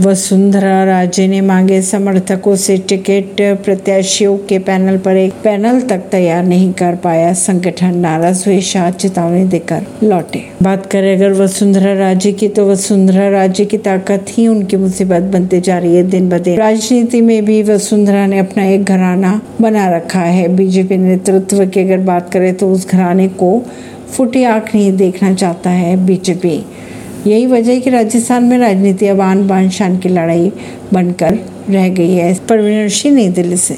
वसुंधरा राजे ने मांगे समर्थकों से टिकट प्रत्याशियों के पैनल पर एक पैनल तक तैयार नहीं कर पाया। संगठन नाराज़ हुए, शाह चेतावनी देकर लौटे। बात करें अगर वसुंधरा राजे की तो वसुंधरा राजे की ताकत ही उनकी मुसीबत बनते जा रही है। दिन ब दिन राजनीति में भी वसुंधरा ने अपना एक घराना बना रखा है। बीजेपी नेतृत्व की अगर बात करें तो उस घराने को फुटी आँख नहीं देखना चाहता है बीजेपी। यही वजह है कि राजस्थान में राजनीति अब आन बान शान की लड़ाई बनकर रह गई है। परवीन सिंह नई दिल्ली से।